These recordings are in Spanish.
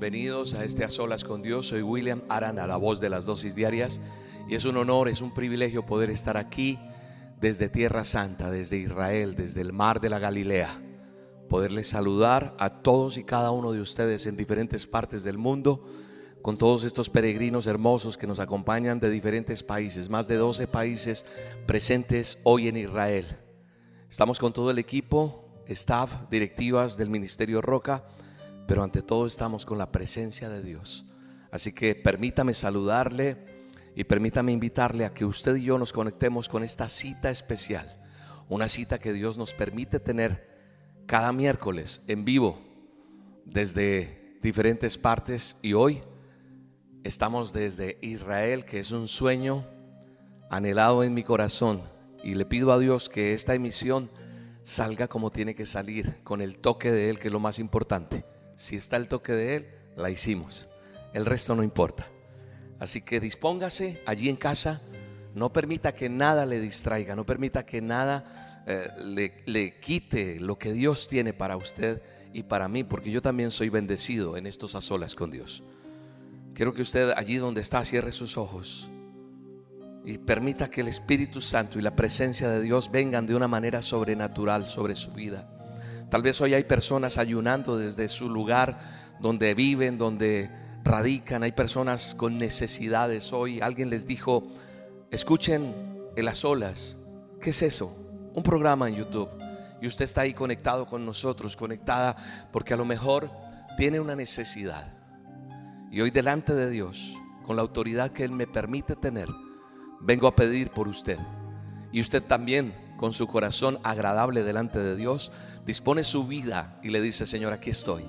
Bienvenidos a este A Solas con Dios. Soy William Arana, la voz de las dosis diarias. Y es un honor, es un privilegio poder estar aquí desde Tierra Santa, desde Israel, desde el mar de la Galilea. Poderles saludar a todos y cada uno de ustedes en diferentes partes del mundo, con todos estos peregrinos hermosos que nos acompañan de diferentes países, más de 12 países presentes hoy en Israel. Estamos con todo el equipo, staff, directivas del Ministerio Roca pero ante todo estamos con la presencia de Dios. Así que permítame saludarle y permítame invitarle a que usted y yo nos conectemos con esta cita especial, una cita que Dios nos permite tener cada miércoles en vivo desde diferentes partes y hoy estamos desde Israel, que es un sueño anhelado en mi corazón y le pido a Dios que esta emisión salga como tiene que salir, con el toque de Él, que es lo más importante. Si está el toque de Él, la hicimos. El resto no importa. Así que dispóngase allí en casa. No permita que nada le distraiga. No permita que nada eh, le, le quite lo que Dios tiene para usted y para mí. Porque yo también soy bendecido en estos a solas con Dios. Quiero que usted allí donde está cierre sus ojos y permita que el Espíritu Santo y la presencia de Dios vengan de una manera sobrenatural sobre su vida. Tal vez hoy hay personas ayunando desde su lugar donde viven, donde radican. Hay personas con necesidades hoy. Alguien les dijo, escuchen en las olas. ¿Qué es eso? Un programa en YouTube. Y usted está ahí conectado con nosotros, conectada, porque a lo mejor tiene una necesidad. Y hoy delante de Dios, con la autoridad que Él me permite tener, vengo a pedir por usted. Y usted también, con su corazón agradable delante de Dios, dispone su vida y le dice, Señor, aquí estoy.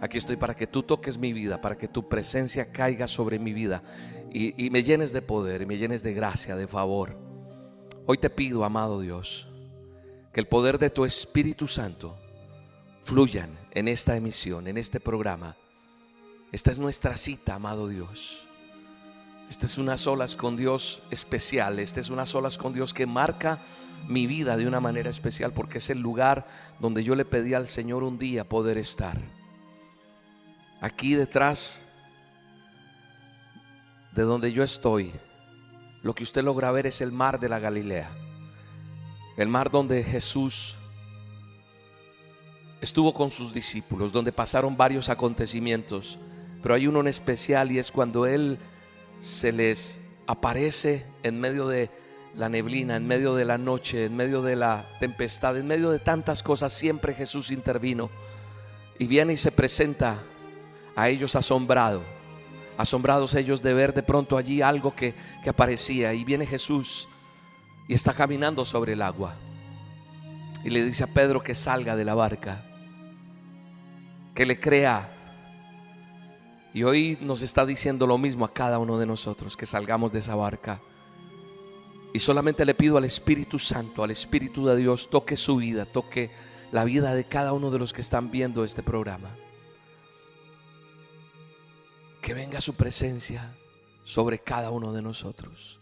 Aquí estoy para que tú toques mi vida, para que tu presencia caiga sobre mi vida y, y me llenes de poder y me llenes de gracia, de favor. Hoy te pido, amado Dios, que el poder de tu Espíritu Santo fluyan en esta emisión, en este programa. Esta es nuestra cita, amado Dios. Esta es una solas con Dios especial. Esta es una solas con Dios que marca mi vida de una manera especial porque es el lugar donde yo le pedí al Señor un día poder estar. Aquí detrás de donde yo estoy, lo que usted logra ver es el mar de la Galilea. El mar donde Jesús estuvo con sus discípulos, donde pasaron varios acontecimientos, pero hay uno en especial y es cuando Él se les aparece en medio de la neblina, en medio de la noche, en medio de la tempestad, en medio de tantas cosas, siempre Jesús intervino. Y viene y se presenta a ellos asombrado, asombrados ellos de ver de pronto allí algo que, que aparecía. Y viene Jesús y está caminando sobre el agua. Y le dice a Pedro que salga de la barca, que le crea. Y hoy nos está diciendo lo mismo a cada uno de nosotros, que salgamos de esa barca. Y solamente le pido al Espíritu Santo, al Espíritu de Dios, toque su vida, toque la vida de cada uno de los que están viendo este programa. Que venga su presencia sobre cada uno de nosotros.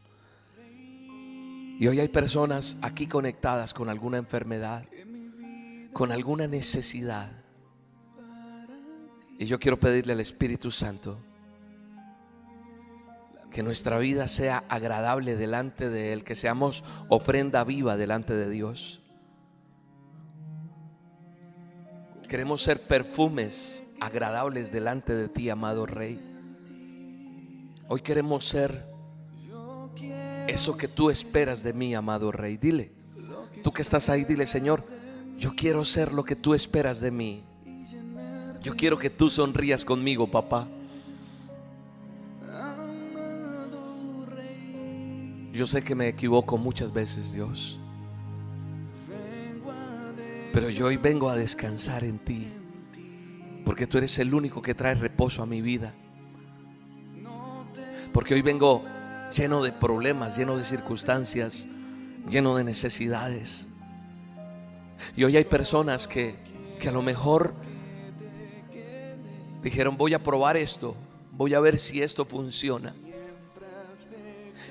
Y hoy hay personas aquí conectadas con alguna enfermedad, con alguna necesidad. Y yo quiero pedirle al Espíritu Santo que nuestra vida sea agradable delante de Él, que seamos ofrenda viva delante de Dios. Queremos ser perfumes agradables delante de ti, amado Rey. Hoy queremos ser eso que tú esperas de mí, amado Rey. Dile, tú que estás ahí, dile, Señor, yo quiero ser lo que tú esperas de mí. Yo quiero que tú sonrías conmigo, papá. Yo sé que me equivoco muchas veces, Dios. Pero yo hoy vengo a descansar en ti. Porque tú eres el único que trae reposo a mi vida. Porque hoy vengo lleno de problemas, lleno de circunstancias, lleno de necesidades. Y hoy hay personas que, que a lo mejor dijeron, voy a probar esto, voy a ver si esto funciona.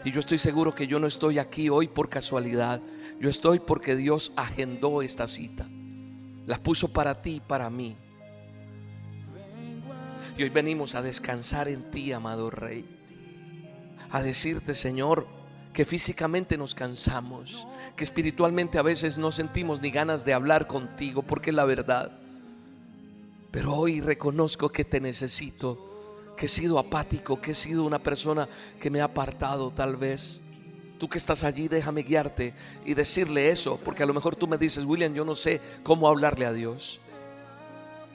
Y yo estoy seguro que yo no estoy aquí hoy por casualidad. Yo estoy porque Dios agendó esta cita. La puso para ti y para mí. Y hoy venimos a descansar en ti, amado Rey. A decirte, Señor, que físicamente nos cansamos, que espiritualmente a veces no sentimos ni ganas de hablar contigo, porque es la verdad. Pero hoy reconozco que te necesito que he sido apático, que he sido una persona que me ha apartado tal vez. Tú que estás allí, déjame guiarte y decirle eso, porque a lo mejor tú me dices, William, yo no sé cómo hablarle a Dios.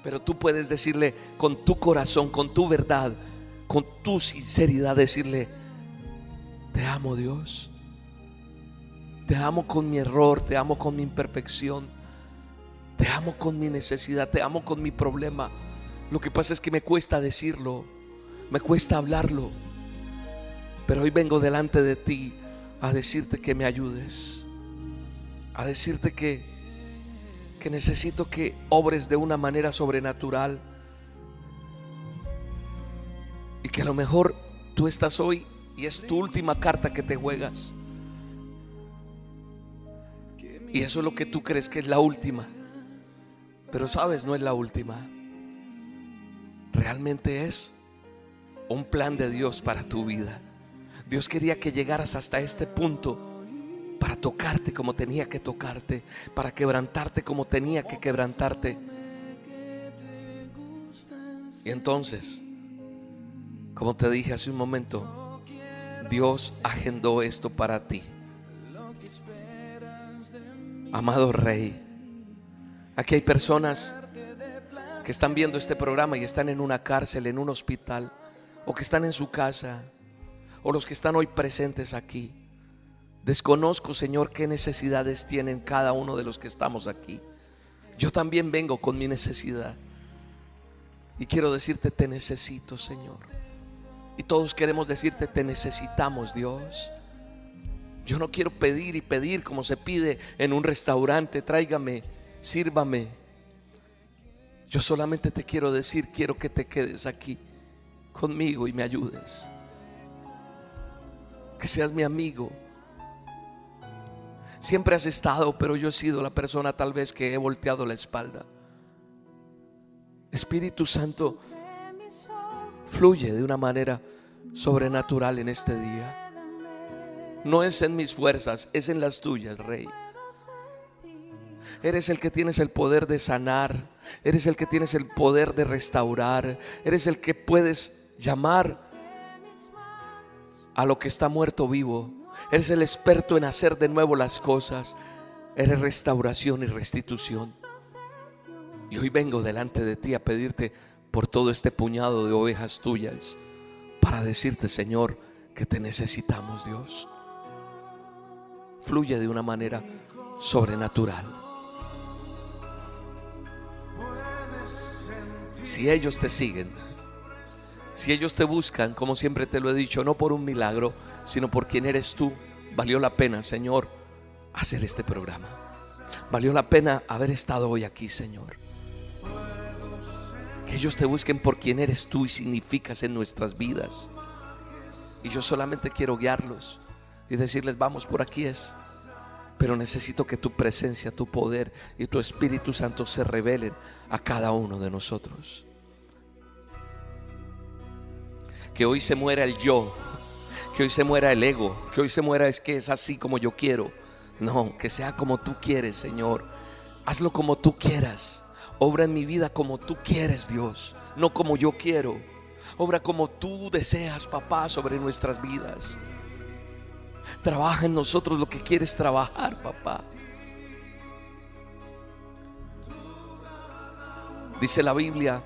Pero tú puedes decirle con tu corazón, con tu verdad, con tu sinceridad, decirle, te amo Dios. Te amo con mi error, te amo con mi imperfección, te amo con mi necesidad, te amo con mi problema. Lo que pasa es que me cuesta decirlo. Me cuesta hablarlo. Pero hoy vengo delante de ti a decirte que me ayudes. A decirte que, que necesito que obres de una manera sobrenatural. Y que a lo mejor tú estás hoy y es tu última carta que te juegas. Y eso es lo que tú crees que es la última. Pero sabes, no es la última. Realmente es un plan de Dios para tu vida. Dios quería que llegaras hasta este punto para tocarte como tenía que tocarte, para quebrantarte como tenía que quebrantarte. Y entonces, como te dije hace un momento, Dios agendó esto para ti. Amado Rey, aquí hay personas que están viendo este programa y están en una cárcel, en un hospital o que están en su casa, o los que están hoy presentes aquí. Desconozco, Señor, qué necesidades tienen cada uno de los que estamos aquí. Yo también vengo con mi necesidad. Y quiero decirte, te necesito, Señor. Y todos queremos decirte, te necesitamos, Dios. Yo no quiero pedir y pedir como se pide en un restaurante, tráigame, sírvame. Yo solamente te quiero decir, quiero que te quedes aquí conmigo y me ayudes. Que seas mi amigo. Siempre has estado, pero yo he sido la persona tal vez que he volteado la espalda. Espíritu Santo, fluye de una manera sobrenatural en este día. No es en mis fuerzas, es en las tuyas, Rey. Eres el que tienes el poder de sanar. Eres el que tienes el poder de restaurar. Eres el que puedes llamar a lo que está muerto vivo. Eres el experto en hacer de nuevo las cosas. Eres restauración y restitución. Y hoy vengo delante de ti a pedirte por todo este puñado de ovejas tuyas para decirte, Señor, que te necesitamos, Dios. Fluye de una manera sobrenatural. Si ellos te siguen, si ellos te buscan, como siempre te lo he dicho, no por un milagro, sino por quien eres tú, valió la pena, Señor, hacer este programa. Valió la pena haber estado hoy aquí, Señor. Que ellos te busquen por quien eres tú y significas en nuestras vidas. Y yo solamente quiero guiarlos y decirles, vamos, por aquí es. Pero necesito que tu presencia, tu poder y tu Espíritu Santo se revelen a cada uno de nosotros. Que hoy se muera el yo, que hoy se muera el ego, que hoy se muera es que es así como yo quiero. No, que sea como tú quieres, Señor. Hazlo como tú quieras. Obra en mi vida como tú quieres, Dios, no como yo quiero. Obra como tú deseas, papá, sobre nuestras vidas. Trabaja en nosotros lo que quieres trabajar, papá. Dice la Biblia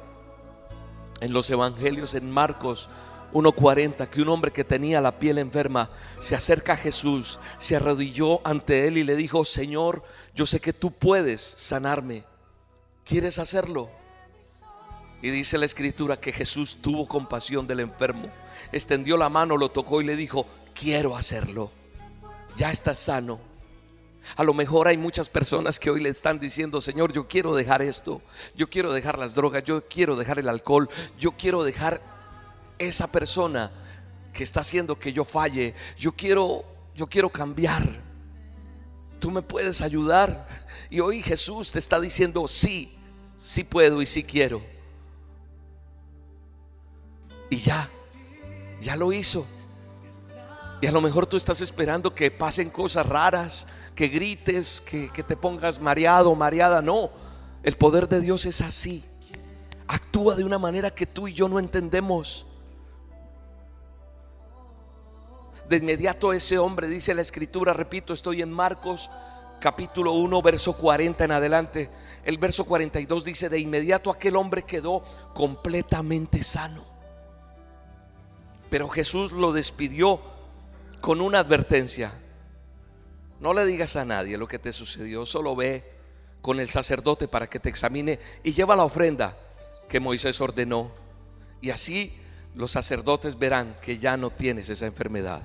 en los evangelios en Marcos 1.40 que un hombre que tenía la piel enferma se acerca a Jesús, se arrodilló ante él y le dijo, Señor, yo sé que tú puedes sanarme. ¿Quieres hacerlo? Y dice la escritura que Jesús tuvo compasión del enfermo, extendió la mano, lo tocó y le dijo, quiero hacerlo, ya estás sano. A lo mejor hay muchas personas que hoy le están diciendo, Señor, yo quiero dejar esto, yo quiero dejar las drogas, yo quiero dejar el alcohol, yo quiero dejar esa persona que está haciendo que yo falle, yo quiero, yo quiero cambiar. Tú me puedes ayudar. Y hoy Jesús te está diciendo, sí, sí puedo y sí quiero. Y ya, ya lo hizo. Y a lo mejor tú estás esperando que pasen cosas raras, que grites, que, que te pongas mareado, mareada. No, el poder de Dios es así. Actúa de una manera que tú y yo no entendemos. De inmediato ese hombre, dice la escritura, repito, estoy en Marcos capítulo 1, verso 40 en adelante. El verso 42 dice, de inmediato aquel hombre quedó completamente sano. Pero Jesús lo despidió con una advertencia. No le digas a nadie lo que te sucedió, solo ve con el sacerdote para que te examine y lleva la ofrenda que Moisés ordenó. Y así los sacerdotes verán que ya no tienes esa enfermedad.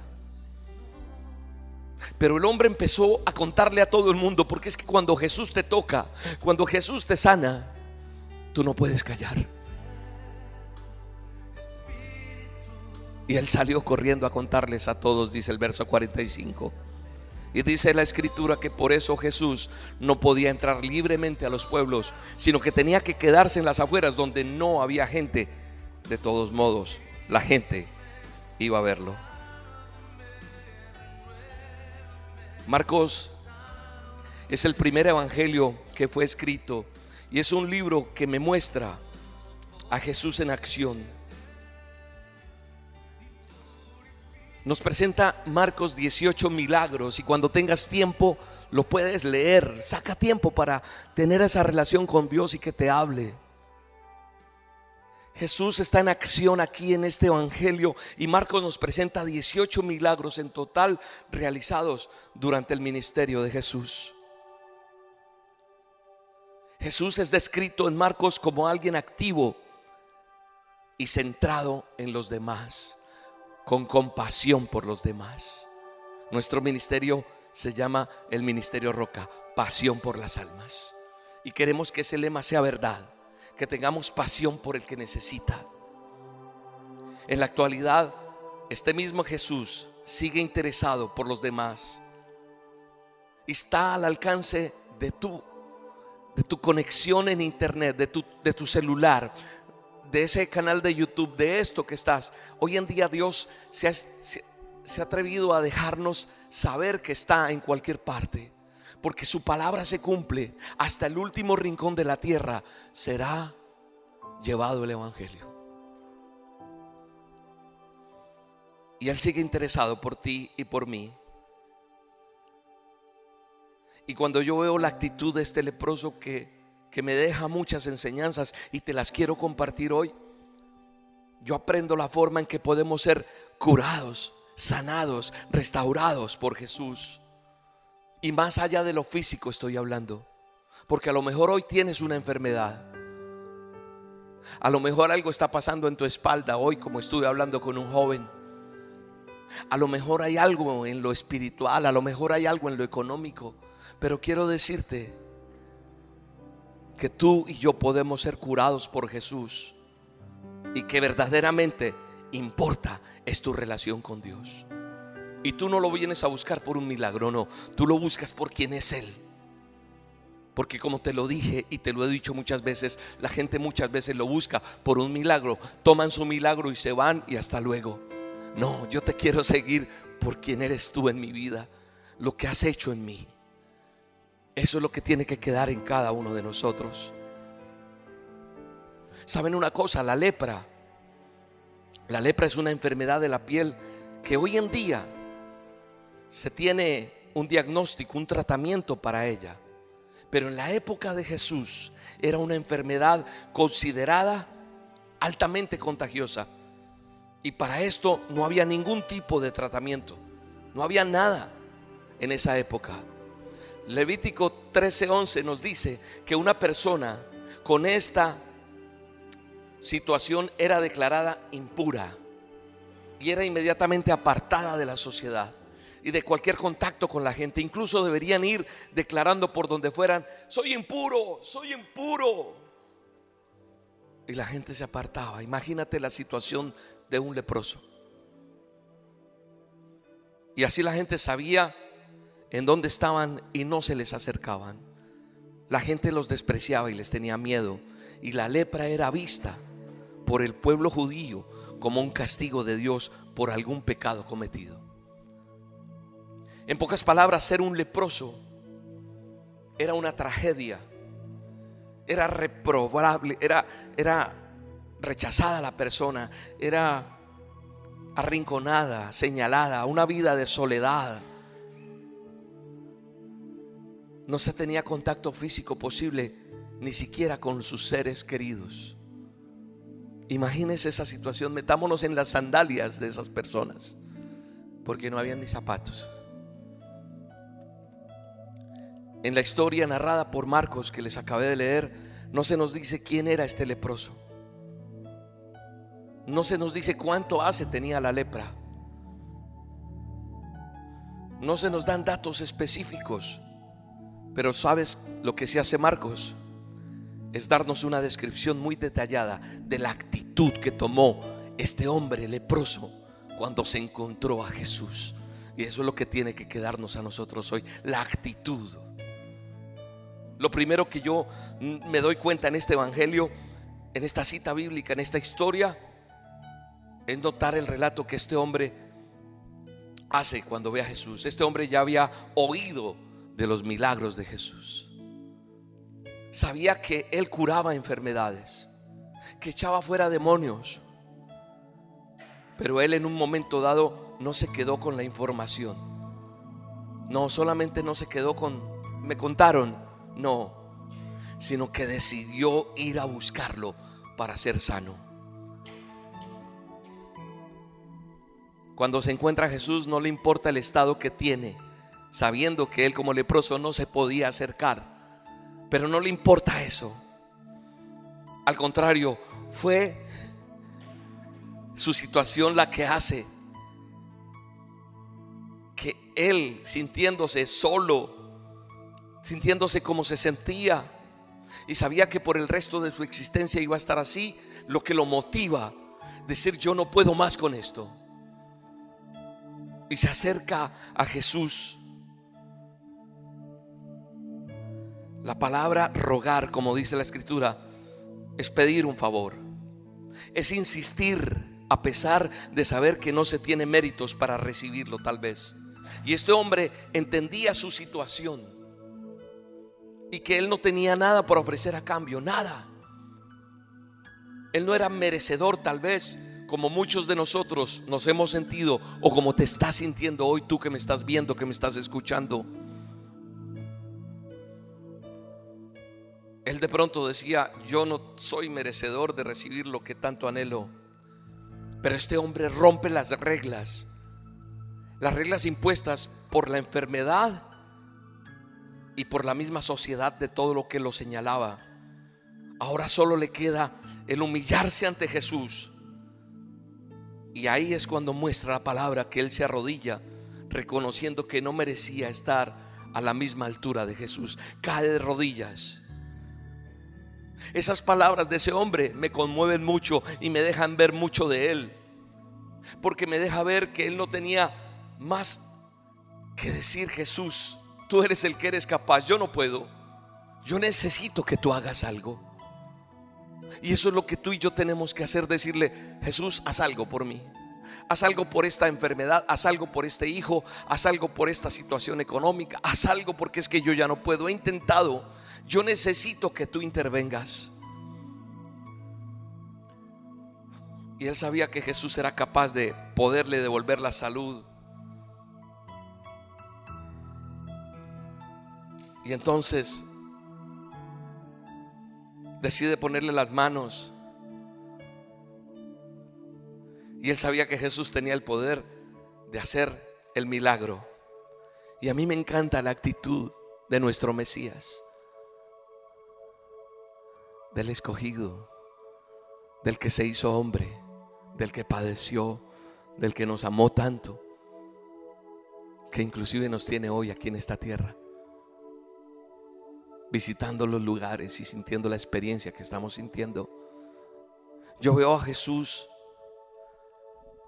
Pero el hombre empezó a contarle a todo el mundo, porque es que cuando Jesús te toca, cuando Jesús te sana, tú no puedes callar. Y él salió corriendo a contarles a todos, dice el verso 45. Y dice la escritura que por eso Jesús no podía entrar libremente a los pueblos, sino que tenía que quedarse en las afueras donde no había gente. De todos modos, la gente iba a verlo. Marcos es el primer evangelio que fue escrito y es un libro que me muestra a Jesús en acción nos presenta Marcos 18 milagros y cuando tengas tiempo lo puedes leer. Saca tiempo para tener esa relación con Dios y que te hable. Jesús está en acción aquí en este Evangelio y Marcos nos presenta 18 milagros en total realizados durante el ministerio de Jesús. Jesús es descrito en Marcos como alguien activo y centrado en los demás con compasión por los demás. Nuestro ministerio se llama el Ministerio Roca, pasión por las almas. Y queremos que ese lema sea verdad, que tengamos pasión por el que necesita. En la actualidad, este mismo Jesús sigue interesado por los demás. Está al alcance de tu, de tu conexión en internet, de tu celular, de ese canal de YouTube, de esto que estás. Hoy en día Dios se ha, atrevido a dejarnos saber que está en cualquier parte. Porque su palabra se cumple hasta el último rincón de la tierra. Será llevado el Evangelio. Y Él sigue interesado por ti y por mí. Y cuando yo veo la actitud de este leproso que que me deja muchas enseñanzas y te las quiero compartir hoy. Yo aprendo la forma en que podemos ser curados, sanados, restaurados por Jesús. Y más allá de lo físico estoy hablando. Porque a lo mejor hoy tienes una enfermedad. A lo mejor algo está pasando en tu espalda hoy, como estuve hablando con un joven. A lo mejor hay algo en lo espiritual, a lo mejor hay algo en lo económico. Pero quiero decirte que tú y yo podemos ser curados por Jesús y que verdaderamente importa es tu relación con Dios. Y tú no lo vienes a buscar por un milagro, no, tú lo buscas por quien es Él. Porque como te lo dije y te lo he dicho muchas veces, la gente muchas veces lo busca por un milagro, toman su milagro y se van y hasta luego. No, yo te quiero seguir por quien eres tú en mi vida, lo que has hecho en mí. Eso es lo que tiene que quedar en cada uno de nosotros. ¿Saben una cosa? La lepra. La lepra es una enfermedad de la piel que hoy en día se tiene un diagnóstico, un tratamiento para ella. Pero en la época de Jesús era una enfermedad considerada altamente contagiosa. Y para esto no había ningún tipo de tratamiento. No había nada en esa época. Levítico 13:11 nos dice que una persona con esta situación era declarada impura y era inmediatamente apartada de la sociedad y de cualquier contacto con la gente. Incluso deberían ir declarando por donde fueran, soy impuro, soy impuro. Y la gente se apartaba. Imagínate la situación de un leproso. Y así la gente sabía en dónde estaban y no se les acercaban. La gente los despreciaba y les tenía miedo. Y la lepra era vista por el pueblo judío como un castigo de Dios por algún pecado cometido. En pocas palabras, ser un leproso era una tragedia, era reprobable, era, era rechazada la persona, era arrinconada, señalada, una vida de soledad. No se tenía contacto físico posible ni siquiera con sus seres queridos. Imagínese esa situación, metámonos en las sandalias de esas personas, porque no habían ni zapatos. En la historia narrada por Marcos que les acabé de leer, no se nos dice quién era este leproso. No se nos dice cuánto hace tenía la lepra. No se nos dan datos específicos. Pero ¿sabes lo que se hace Marcos? Es darnos una descripción muy detallada de la actitud que tomó este hombre leproso cuando se encontró a Jesús. Y eso es lo que tiene que quedarnos a nosotros hoy, la actitud. Lo primero que yo me doy cuenta en este evangelio, en esta cita bíblica, en esta historia, es notar el relato que este hombre hace cuando ve a Jesús. Este hombre ya había oído de los milagros de Jesús. Sabía que él curaba enfermedades, que echaba fuera demonios. Pero él en un momento dado no se quedó con la información. No, solamente no se quedó con, me contaron, no, sino que decidió ir a buscarlo para ser sano. Cuando se encuentra Jesús no le importa el estado que tiene, sabiendo que él como leproso no se podía acercar, pero no le importa eso. Al contrario, fue su situación la que hace que él, sintiéndose solo, sintiéndose como se sentía y sabía que por el resto de su existencia iba a estar así, lo que lo motiva, decir yo no puedo más con esto. Y se acerca a Jesús. La palabra rogar, como dice la escritura, es pedir un favor. Es insistir a pesar de saber que no se tiene méritos para recibirlo tal vez. Y este hombre entendía su situación y que él no tenía nada por ofrecer a cambio, nada. Él no era merecedor tal vez como muchos de nosotros nos hemos sentido o como te estás sintiendo hoy tú que me estás viendo, que me estás escuchando. Él de pronto decía, yo no soy merecedor de recibir lo que tanto anhelo. Pero este hombre rompe las reglas, las reglas impuestas por la enfermedad y por la misma sociedad de todo lo que lo señalaba. Ahora solo le queda el humillarse ante Jesús. Y ahí es cuando muestra la palabra que él se arrodilla, reconociendo que no merecía estar a la misma altura de Jesús. Cae de rodillas. Esas palabras de ese hombre me conmueven mucho y me dejan ver mucho de él. Porque me deja ver que él no tenía más que decir Jesús Tú eres el que eres capaz, yo no puedo. Yo necesito que tú hagas algo. Y eso es lo que tú y yo tenemos que hacer, decirle, Jesús, haz algo por mí. Haz algo por esta enfermedad, haz algo por este hijo, haz algo por esta situación económica, haz algo porque es que yo ya no puedo. He intentado, yo necesito que tú intervengas. Y él sabía que Jesús era capaz de poderle devolver la salud, Y entonces decide ponerle las manos. Y él sabía que Jesús tenía el poder de hacer el milagro. Y a mí me encanta la actitud de nuestro Mesías, del escogido, del que se hizo hombre, del que padeció, del que nos amó tanto, que inclusive nos tiene hoy aquí en esta tierra, visitando los lugares y sintiendo la experiencia que estamos sintiendo. Yo veo a Jesús,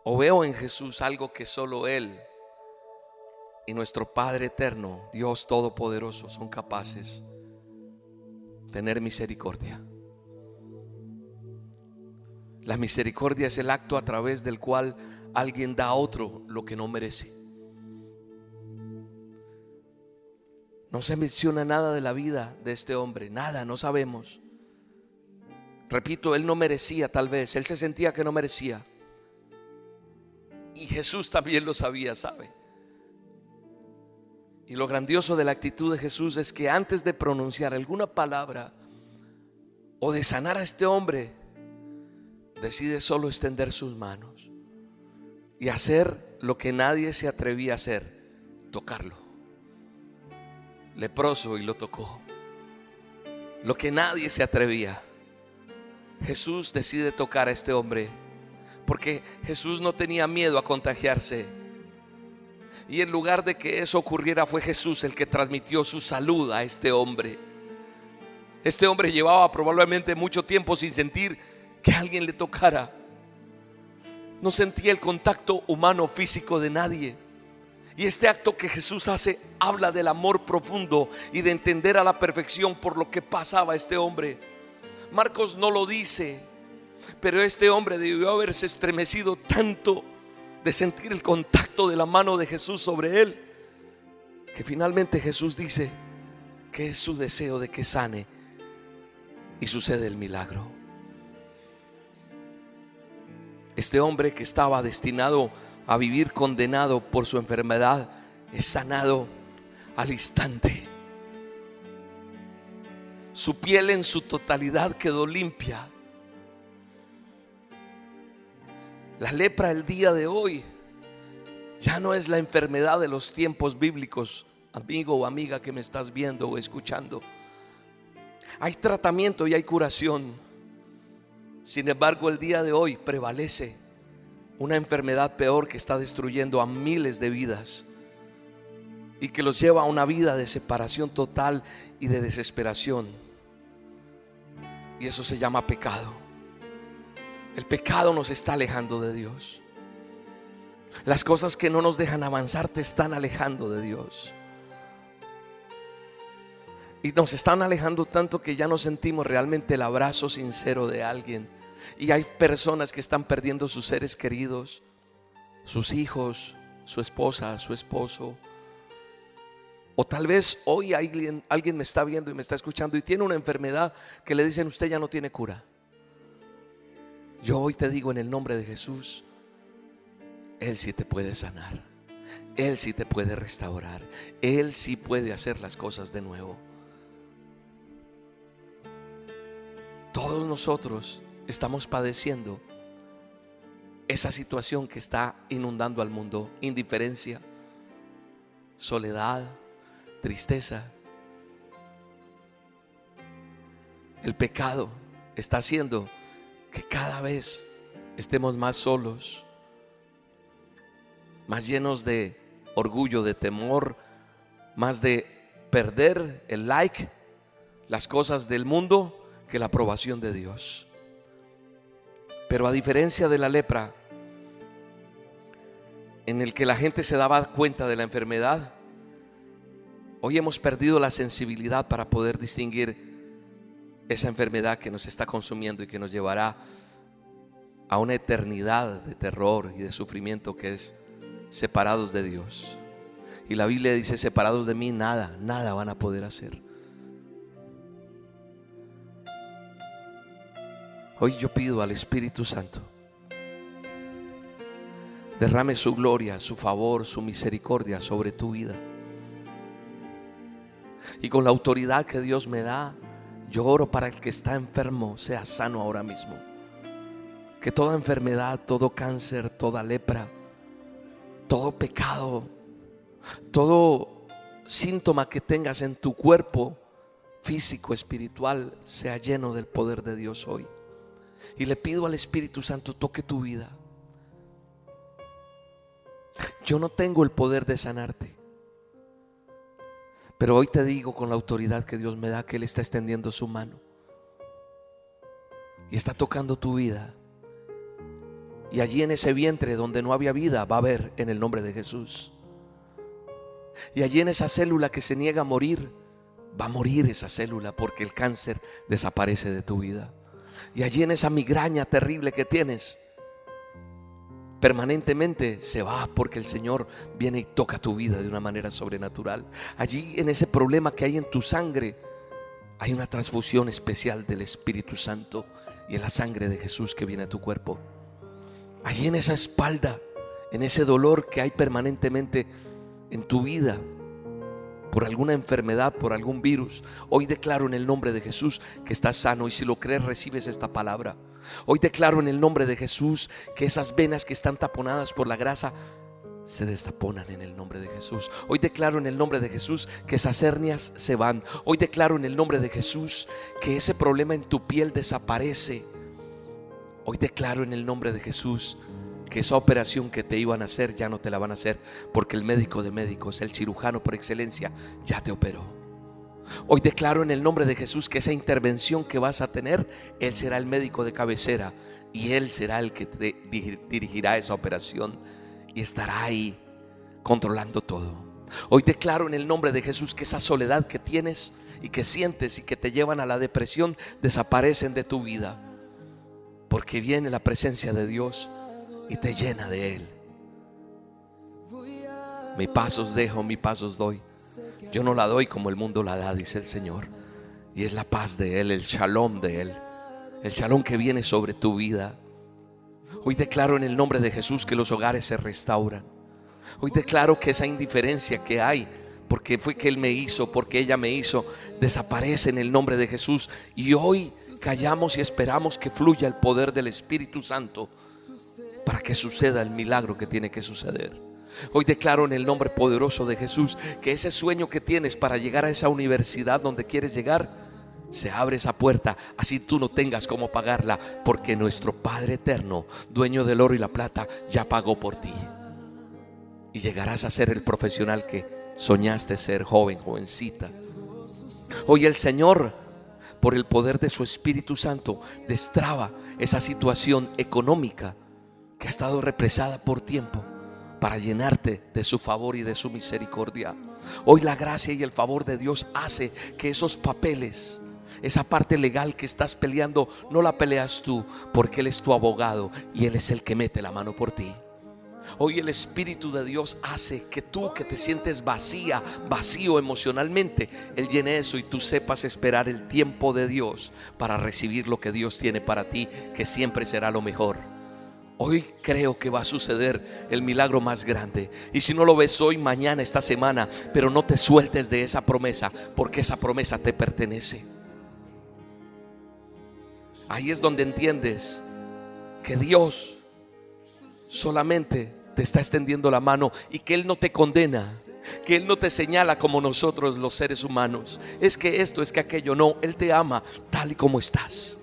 o veo en Jesús algo que solo Él y nuestro Padre eterno, Dios Todopoderoso, son capaces de tener misericordia. La misericordia es el acto a través del cual alguien da a otro lo que no merece. No se menciona nada de la vida de este hombre, nada, no sabemos. Repito, él no merecía tal vez, él se sentía que no merecía. Y Jesús también lo sabía, ¿sabe? Y lo grandioso de la actitud de Jesús es que antes de pronunciar alguna palabra o de sanar a este hombre, decide solo extender sus manos y hacer lo que nadie se atrevía a hacer, tocarlo. Leproso y lo tocó. Lo que nadie se atrevía. Jesús decide tocar a este hombre porque Jesús no tenía miedo a contagiarse. Y en lugar de que eso ocurriera fue Jesús el que transmitió su salud a este hombre. Este hombre llevaba probablemente mucho tiempo sin sentir que alguien le tocara. No sentía el contacto humano físico de nadie. Y este acto que Jesús hace habla del amor profundo y de entender a la perfección por lo que pasaba este hombre. Marcos no lo dice, pero este hombre debió haberse estremecido tanto de sentir el contacto de la mano de Jesús sobre él, que finalmente Jesús dice que es su deseo de que sane y sucede el milagro. Este hombre que estaba destinado a vivir condenado por su enfermedad es sanado al instante. Su piel en su totalidad quedó limpia. La lepra el día de hoy ya no es la enfermedad de los tiempos bíblicos, amigo o amiga que me estás viendo o escuchando. Hay tratamiento y hay curación sin embargo, el día de hoy prevalece una enfermedad peor que está destruyendo a miles de vidas y que los lleva a una vida de separación total y de desesperación. Y eso se llama pecado. El pecado nos está alejando de Dios. Las cosas que no nos dejan avanzar te están alejando de Dios. Y nos están alejando tanto que ya no sentimos realmente el abrazo sincero de alguien y hay personas que están perdiendo sus seres queridos, sus hijos, su esposa, su esposo. O tal vez hoy alguien, me está viendo y me está escuchando y tiene una enfermedad que le dicen usted ya no tiene cura. Yo hoy te digo en el nombre de Jesús, Él sí te puede sanar. Él sí te puede restaurar. Él sí puede hacer las cosas de nuevo. Todos nosotros estamos padeciendo esa situación que está inundando al mundo, indiferencia, soledad, tristeza. El pecado está haciendo que cada vez estemos más solos, más llenos de orgullo, de temor, más de perder el like, las cosas del mundo, que la aprobación de Dios. Pero a diferencia de la lepra, en el que la gente se daba cuenta de la enfermedad, hoy hemos perdido la sensibilidad para poder distinguir esa enfermedad que nos está consumiendo y que nos llevará a una eternidad de terror y de sufrimiento que es separados de Dios. Y la Biblia dice, separados de mí, nada, nada van a poder hacer. Hoy yo pido al Espíritu Santo, derrame su gloria, su favor, su misericordia sobre tu vida. Y con la autoridad que Dios me da, yo oro para el que está enfermo sea sano ahora mismo. Que toda enfermedad, todo cáncer, toda lepra, todo pecado, todo síntoma que tengas en tu cuerpo físico, espiritual, sea lleno del poder de Dios hoy Y le pido al Espíritu Santo toque tu vida. Yo no tengo el poder de sanarte. Pero hoy te digo con la autoridad que Dios me da que Él está extendiendo su mano. Y está tocando tu vida. Y allí en ese vientre donde no había vida va a haber en el nombre de Jesús. Y allí en esa célula que se niega a morir, va a morir esa célula porque el cáncer desaparece de tu vida. Y allí en esa migraña terrible que tienes, permanentemente se va porque el Señor viene y toca tu vida de una manera sobrenatural. Allí en ese problema que hay en tu sangre, hay una transfusión especial del Espíritu Santo y en la sangre de Jesús que viene a tu cuerpo. Allí en esa espalda, en ese dolor que hay permanentemente en tu vida por alguna enfermedad, por algún virus, hoy declaro en el nombre de Jesús que estás sano y si lo crees recibes esta palabra. Hoy declaro en el nombre de Jesús que esas venas que están taponadas por la grasa se destaponan en el nombre de Jesús. Hoy declaro en el nombre de Jesús que esas hernias se van. Hoy declaro en el nombre de Jesús que ese problema en tu piel desaparece. Hoy declaro en el nombre de Jesús que esa operación que te iban a hacer ya no te la van a hacer porque el médico de médicos, el cirujano por excelencia, ya te operó. Hoy declaro en el nombre de Jesús que esa intervención que vas a tener, Él será el médico de cabecera y Él será el que te dirigirá esa operación y estará ahí controlando todo. Hoy declaro en el nombre de Jesús que esa soledad que tienes y que sientes y que te llevan a la depresión desaparecen de tu vida. Porque viene la presencia de Dios y te llena de Él. Mi pasos dejo, mi pasos doy. Yo no la doy como el mundo la da, dice el Señor. Y es la paz de Él, el shalom de Él. El shalom que viene sobre tu vida. Hoy declaro en el nombre de Jesús que los hogares se restauran. Hoy declaro que esa indiferencia que hay, porque fue que Él me hizo, porque ella me hizo, desaparece en el nombre de Jesús. Y hoy callamos y esperamos que fluya el poder del Espíritu Santo para que suceda el milagro que tiene que suceder. Hoy declaro en el nombre poderoso de Jesús que ese sueño que tienes para llegar a esa universidad donde quieres llegar, se abre esa puerta, así tú no tengas cómo pagarla, porque nuestro Padre eterno, dueño del oro y la plata, ya pagó por ti. Y llegarás a ser el profesional que soñaste ser joven, jovencita. Hoy el Señor, por el poder de su Espíritu Santo, destraba esa situación económica que ha estado represada por tiempo para llenarte de su favor y de su misericordia. Hoy la gracia y el favor de Dios hace que esos papeles, esa parte legal que estás peleando, no la peleas tú, porque Él es tu abogado y Él es el que mete la mano por ti. Hoy el Espíritu de Dios hace que tú que te sientes vacía, vacío emocionalmente, Él llene eso y tú sepas esperar el tiempo de Dios para recibir lo que Dios tiene para ti, que siempre será lo mejor. Hoy creo que va a suceder el milagro más grande. Y si no lo ves hoy, mañana, esta semana, pero no te sueltes de esa promesa, porque esa promesa te pertenece. Ahí es donde entiendes que Dios solamente te está extendiendo la mano y que Él no te condena, que Él no te señala como nosotros los seres humanos. Es que esto, es que aquello, no, Él te ama tal y como estás.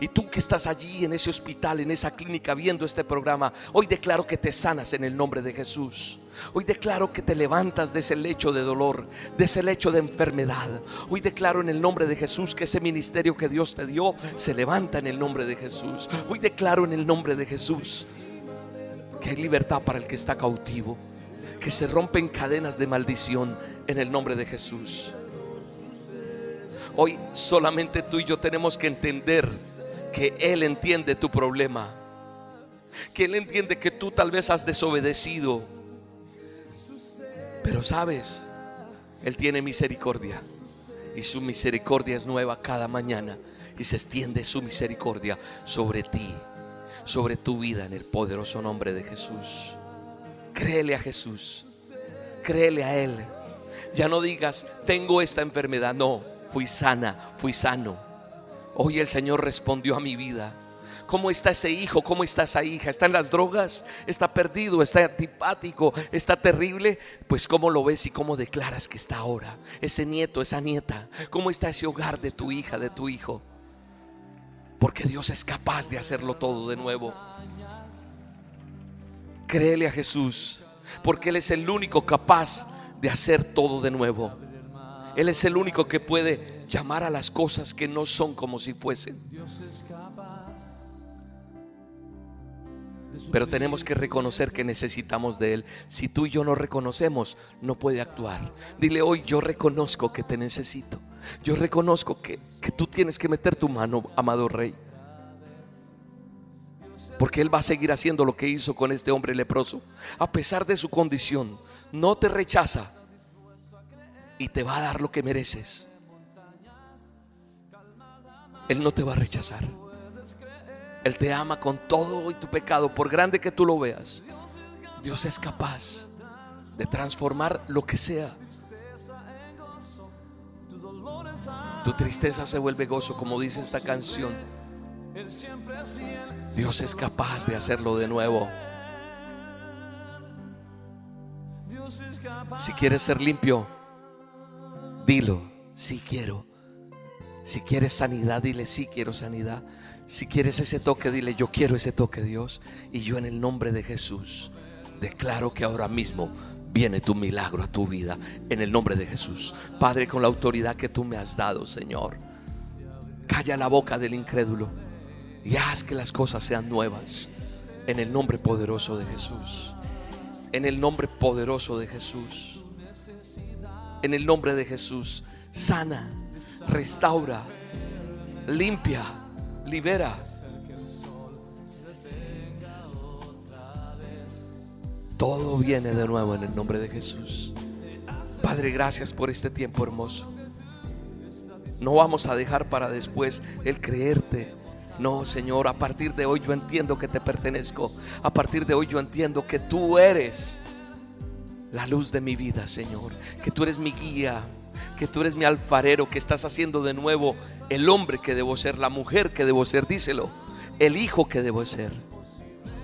Y tú que estás allí en ese hospital, en esa clínica viendo este programa, hoy declaro que te sanas en el nombre de Jesús. Hoy declaro que te levantas de ese lecho de dolor, de ese lecho de enfermedad. Hoy declaro en el nombre de Jesús que ese ministerio que Dios te dio se levanta en el nombre de Jesús. Hoy declaro en el nombre de Jesús que hay libertad para el que está cautivo, que se rompen cadenas de maldición en el nombre de Jesús. Hoy solamente tú y yo tenemos que entender que Él entiende tu problema, que Él entiende que tú tal vez has desobedecido, pero sabes, Él tiene misericordia y su misericordia es nueva cada mañana y se extiende su misericordia sobre ti, sobre tu vida en el poderoso nombre de Jesús. Créele a Jesús, créele a Él. Ya no digas, tengo esta enfermedad, no, fui sana, fui sano Hoy el Señor respondió a mi vida. ¿Cómo está ese hijo? ¿Cómo está esa hija? ¿Está en las drogas? ¿Está perdido? ¿Está antipático? ¿Está terrible? Pues ¿cómo lo ves y cómo declaras que está ahora? Ese nieto, esa nieta. ¿Cómo está ese hogar de tu hija, de tu hijo? Porque Dios es capaz de hacerlo todo de nuevo. Créele a Jesús, porque Él es el único capaz de hacer todo de nuevo. Él es el único que puede llamar a las cosas que no son como si fuesen. Pero tenemos que reconocer que necesitamos de Él. Si tú y yo no reconocemos, no puede actuar. Dile hoy, yo reconozco que te necesito. Yo reconozco que, que tú tienes que meter tu mano, amado Rey. Porque Él va a seguir haciendo lo que hizo con este hombre leproso. A pesar de su condición, no te rechaza y te va a dar lo que mereces. Él no te va a rechazar. Él te ama con todo y tu pecado, por grande que tú lo veas. Dios es capaz de transformar lo que sea. Tu tristeza se vuelve gozo, como dice esta canción. Dios es capaz de hacerlo de nuevo. Si quieres ser limpio, dilo, si quiero. Si quieres sanidad, dile, sí quiero sanidad. Si quieres ese toque, dile, yo quiero ese toque, Dios. Y yo en el nombre de Jesús declaro que ahora mismo viene tu milagro a tu vida. En el nombre de Jesús. Padre, con la autoridad que tú me has dado, Señor. Calla la boca del incrédulo y haz que las cosas sean nuevas. En el nombre poderoso de Jesús. En el nombre poderoso de Jesús. En el nombre de Jesús. Sana, restaura, limpia libera. Todo viene de nuevo en el nombre de Jesús. Padre, gracias por este tiempo hermoso. No vamos a dejar para después el creerte. No, Señor, a partir de hoy yo entiendo que te pertenezco. A partir de hoy yo entiendo que tú eres la luz de mi vida, Señor. Que tú eres mi guía, que tú eres mi alfarero, que estás haciendo de nuevo el hombre que debo ser, la mujer que debo ser, díselo, el hijo que debo ser.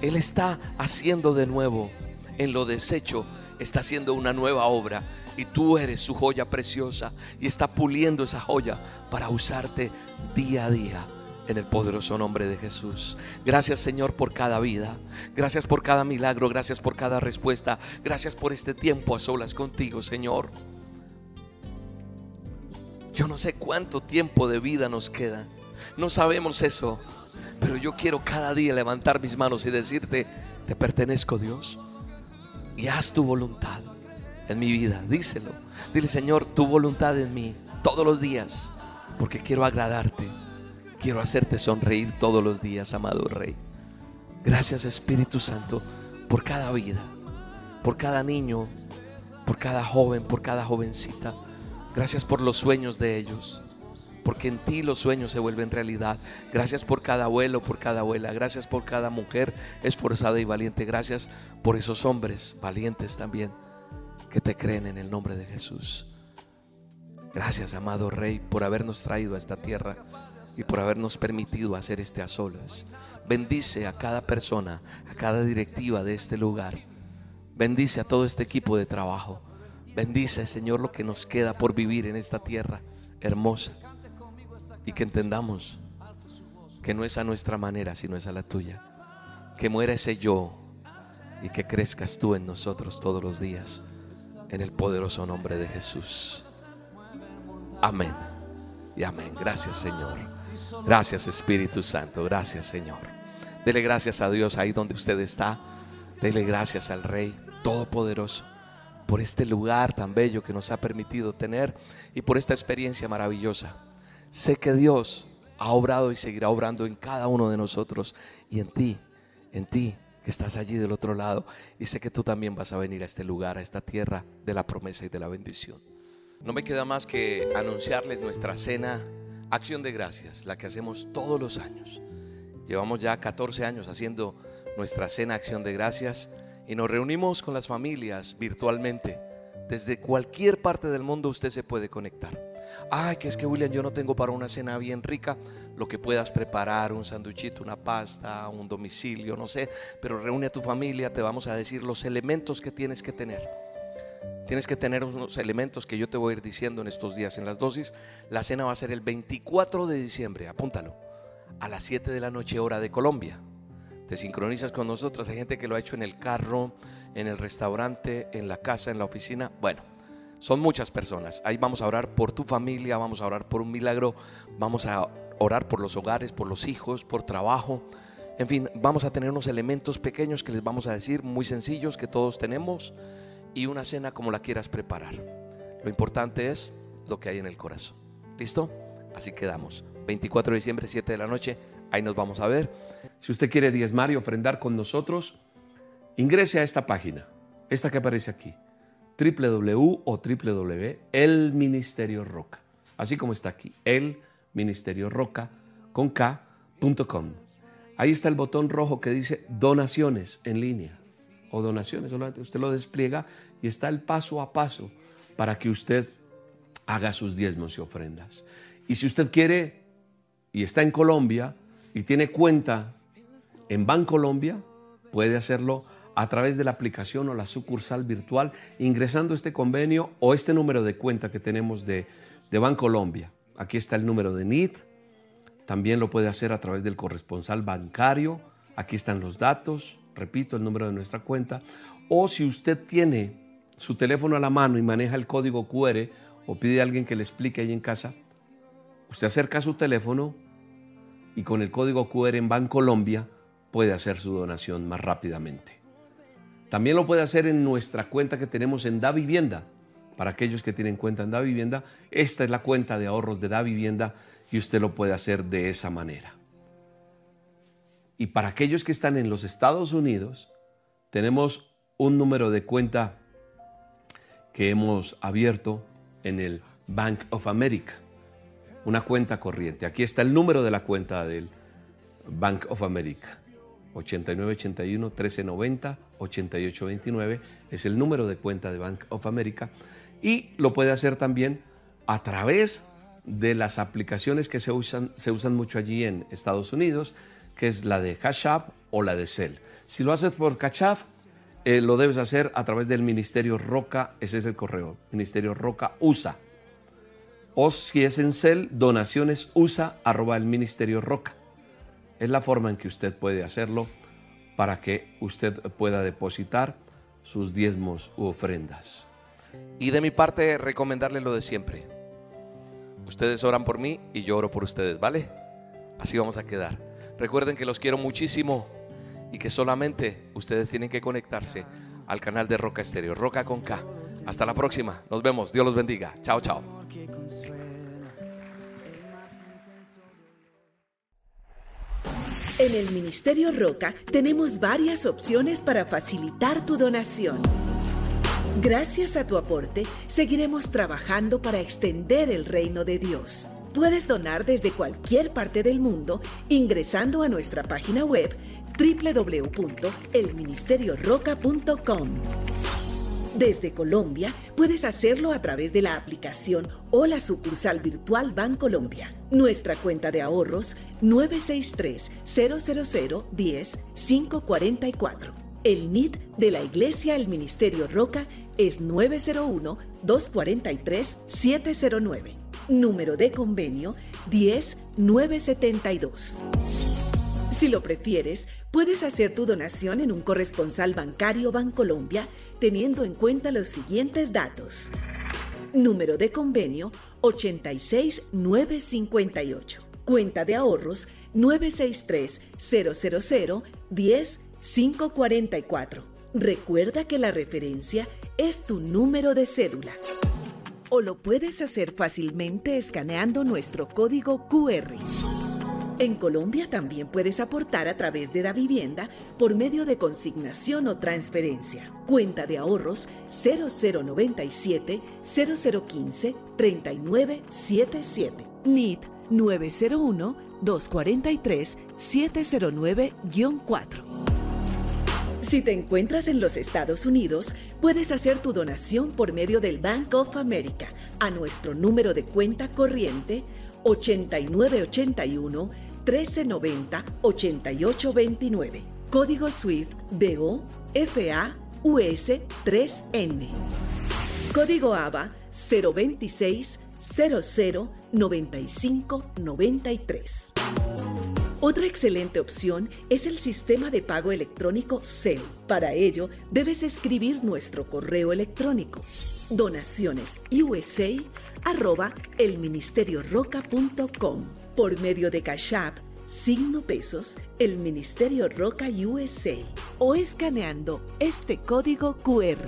Él está haciendo de nuevo en lo deshecho, está haciendo una nueva obra y tú eres su joya preciosa y está puliendo esa joya para usarte día a día en el poderoso nombre de Jesús. Gracias Señor por cada vida. Gracias por cada milagro. Gracias por cada respuesta. Gracias por este tiempo a solas contigo, Señor. Yo no sé cuánto tiempo de vida nos queda. No sabemos eso. Pero yo quiero cada día levantar mis manos y decirte, te pertenezco Dios. Y haz tu voluntad en mi vida. Díselo. Dile, Señor, tu voluntad en mí todos los días. Porque quiero agradarte. Quiero hacerte sonreír todos los días, amado Rey. Gracias Espíritu Santo por cada vida, por cada niño, por cada joven, por cada jovencita. Gracias por los sueños de ellos, porque en ti los sueños se vuelven realidad. Gracias por cada abuelo, por cada abuela. Gracias por cada mujer esforzada y valiente. Gracias por esos hombres valientes también que te creen en el nombre de Jesús. Gracias, amado Rey, por habernos traído a esta tierra y por habernos permitido hacer este a solas. Bendice a cada persona, a cada directiva de este lugar. Bendice a todo este equipo de trabajo. Bendice, Señor, lo que nos queda por vivir en esta tierra hermosa. Y que entendamos que no es a nuestra manera, sino es a la tuya. Que muera ese yo y que crezcas tú en nosotros todos los días. En el poderoso nombre de Jesús. Amén. Y amén. Gracias, Señor. Gracias, Espíritu Santo. Gracias, Señor. Dele gracias a Dios ahí donde usted está. Dele gracias al Rey Todopoderoso por este lugar tan bello que nos ha permitido tener y por esta experiencia maravillosa. Sé que Dios ha obrado y seguirá obrando en cada uno de nosotros y en ti, en ti que estás allí del otro lado. Y sé que tú también vas a venir a este lugar, a esta tierra de la promesa y de la bendición. No me queda más que anunciarles nuestra cena Acción de Gracias, la que hacemos todos los años. Llevamos ya 14 años haciendo nuestra cena Acción de Gracias y nos reunimos con las familias virtualmente. Desde cualquier parte del mundo usted se puede conectar. Ay, que es que William, yo no tengo para una cena bien rica. Lo que puedas preparar, un sanduchito, una pasta, un domicilio, no sé. Pero reúne a tu familia, te vamos a decir los elementos que tienes que tener. Tienes que tener unos elementos que yo te voy a ir diciendo en estos días en las dosis. La cena va a ser el 24 de diciembre, apúntalo. a las 7 de la noche hora de Colombia. Te sincronizas con nosotros. Hay gente que lo ha hecho en el carro, en el restaurante, en la casa, en la oficina. Bueno, son muchas personas. Ahí vamos a orar por tu familia, vamos a orar por un milagro, vamos a orar por los hogares, por los hijos, por trabajo. En fin, vamos a tener unos elementos pequeños que les vamos a decir, muy sencillos, que todos tenemos, y una cena como la quieras preparar. Lo importante es lo que hay en el corazón. ¿Listo? Así quedamos. 24 de diciembre, 7 de la noche, ahí nos vamos a ver. Si usted quiere diezmar y ofrendar con nosotros, ingrese a esta página, esta que aparece aquí, www o www, el Ministerio Roca. Así como está aquí, el Ministerio Roca con K.com. Ahí está el botón rojo que dice donaciones en línea o donaciones. Solamente usted lo despliega y está el paso a paso para que usted haga sus diezmos y ofrendas. Y si usted quiere y está en Colombia y tiene cuenta en Bancolombia, puede hacerlo a través de la aplicación o la sucursal virtual ingresando este convenio o este número de cuenta que tenemos de, de Bancolombia. Aquí está el número de NIT, también lo puede hacer a través del corresponsal bancario. Aquí están los datos, repito, el número de nuestra cuenta. O si usted tiene su teléfono a la mano y maneja el código QR o pide a alguien que le explique ahí en casa, usted acerca su teléfono y con el código QR en Bancolombia puede hacer su donación más rápidamente. También lo puede hacer en nuestra cuenta que tenemos en Da Vivienda. Para aquellos que tienen cuenta en Da Vivienda, esta es la cuenta de ahorros de Da Vivienda y usted lo puede hacer de esa manera. Y para aquellos que están en los Estados Unidos, tenemos un número de cuenta que hemos abierto en el Bank of America, una cuenta corriente. Aquí está el número de la cuenta del Bank of America. 8981 1390 8829 es el número de cuenta de Bank of America y lo puede hacer también a través de las aplicaciones que se usan, se usan mucho allí en Estados Unidos, que es la de Cash App o la de Cell. Si lo haces por Cash App, eh, lo debes hacer a través del Ministerio Roca, ese es el correo, Ministerio Roca USA. O si es en Cell, donaciones USA arroba el Ministerio Roca. Es la forma en que usted puede hacerlo para que usted pueda depositar sus diezmos u ofrendas. Y de mi parte, recomendarle lo de siempre Ustedes oran por mí y yo oro por ustedes, ¿vale? Así vamos a quedar. Recuerden que los quiero muchísimo y que solamente ustedes tienen que conectarse al canal de Roca Estéreo, Roca con K. Hasta la próxima. Nos vemos. Dios los bendiga. Chao, chao. En el Ministerio Roca tenemos varias opciones para facilitar tu donación. Gracias a tu aporte, seguiremos trabajando para extender el reino de Dios. Puedes donar desde cualquier parte del mundo ingresando a nuestra página web www.elministerioroca.com. Desde Colombia puedes hacerlo a través de la aplicación o la sucursal virtual Bancolombia. Nuestra cuenta de ahorros 963 000 10 544 el NID de la Iglesia El Ministerio Roca es 901-243-709. Número de convenio 10972. Si lo prefieres, puedes hacer tu donación en un corresponsal bancario Bancolombia teniendo en cuenta los siguientes datos. Número de convenio 86958. Cuenta de ahorros 963 000 10 544. Recuerda que la referencia es tu número de cédula. O lo puedes hacer fácilmente escaneando nuestro código QR. En Colombia también puedes aportar a través de la vivienda por medio de consignación o transferencia. Cuenta de ahorros 0097 0015 3977. NIT 901 243 709-4. Si te encuentras en los Estados Unidos, puedes hacer tu donación por medio del Bank of America a nuestro número de cuenta corriente 8981 1390 8829. Código SWIFT BO FA US 3N. Código ABA 026 00 95 93. Otra excelente opción es el sistema de pago electrónico CEL. Para ello, debes escribir nuestro correo electrónico donacionesusa arroba elministerioroca.com por medio de Cash App, signo pesos, el Ministerio Roca USA o escaneando este código QR.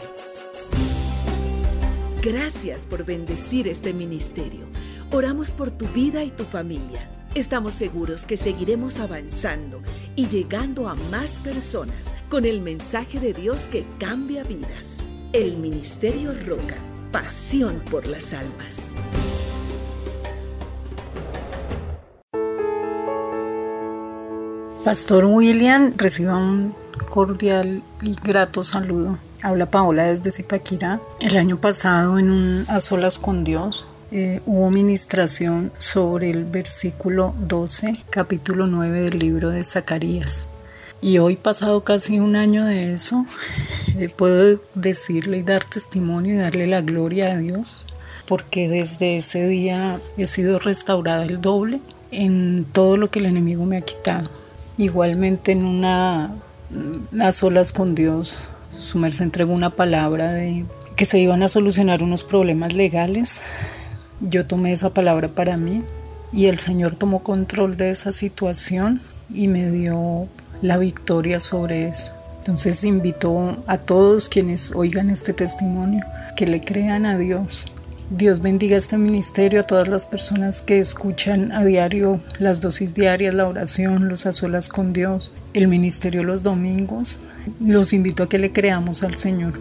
Gracias por bendecir este ministerio. Oramos por tu vida y tu familia. Estamos seguros que seguiremos avanzando y llegando a más personas con el mensaje de Dios que cambia vidas. El Ministerio Roca, pasión por las almas. Pastor William, reciba un cordial y grato saludo. Habla Paola desde Zipaquirá. El año pasado en un A Solas con Dios eh, hubo ministración sobre el versículo 12, capítulo 9 del libro de Zacarías. Y hoy, pasado casi un año de eso, eh, puedo decirle y dar testimonio y darle la gloria a Dios, porque desde ese día he sido restaurada el doble en todo lo que el enemigo me ha quitado. Igualmente en una a solas con Dios, su merced entregó una palabra de que se iban a solucionar unos problemas legales yo tomé esa palabra para mí y el Señor tomó control de esa situación y me dio la victoria sobre eso. Entonces invito a todos quienes oigan este testimonio que le crean a Dios. Dios bendiga este ministerio, a todas las personas que escuchan a diario las dosis diarias, la oración, los a con Dios, el ministerio los domingos. Los invito a que le creamos al Señor.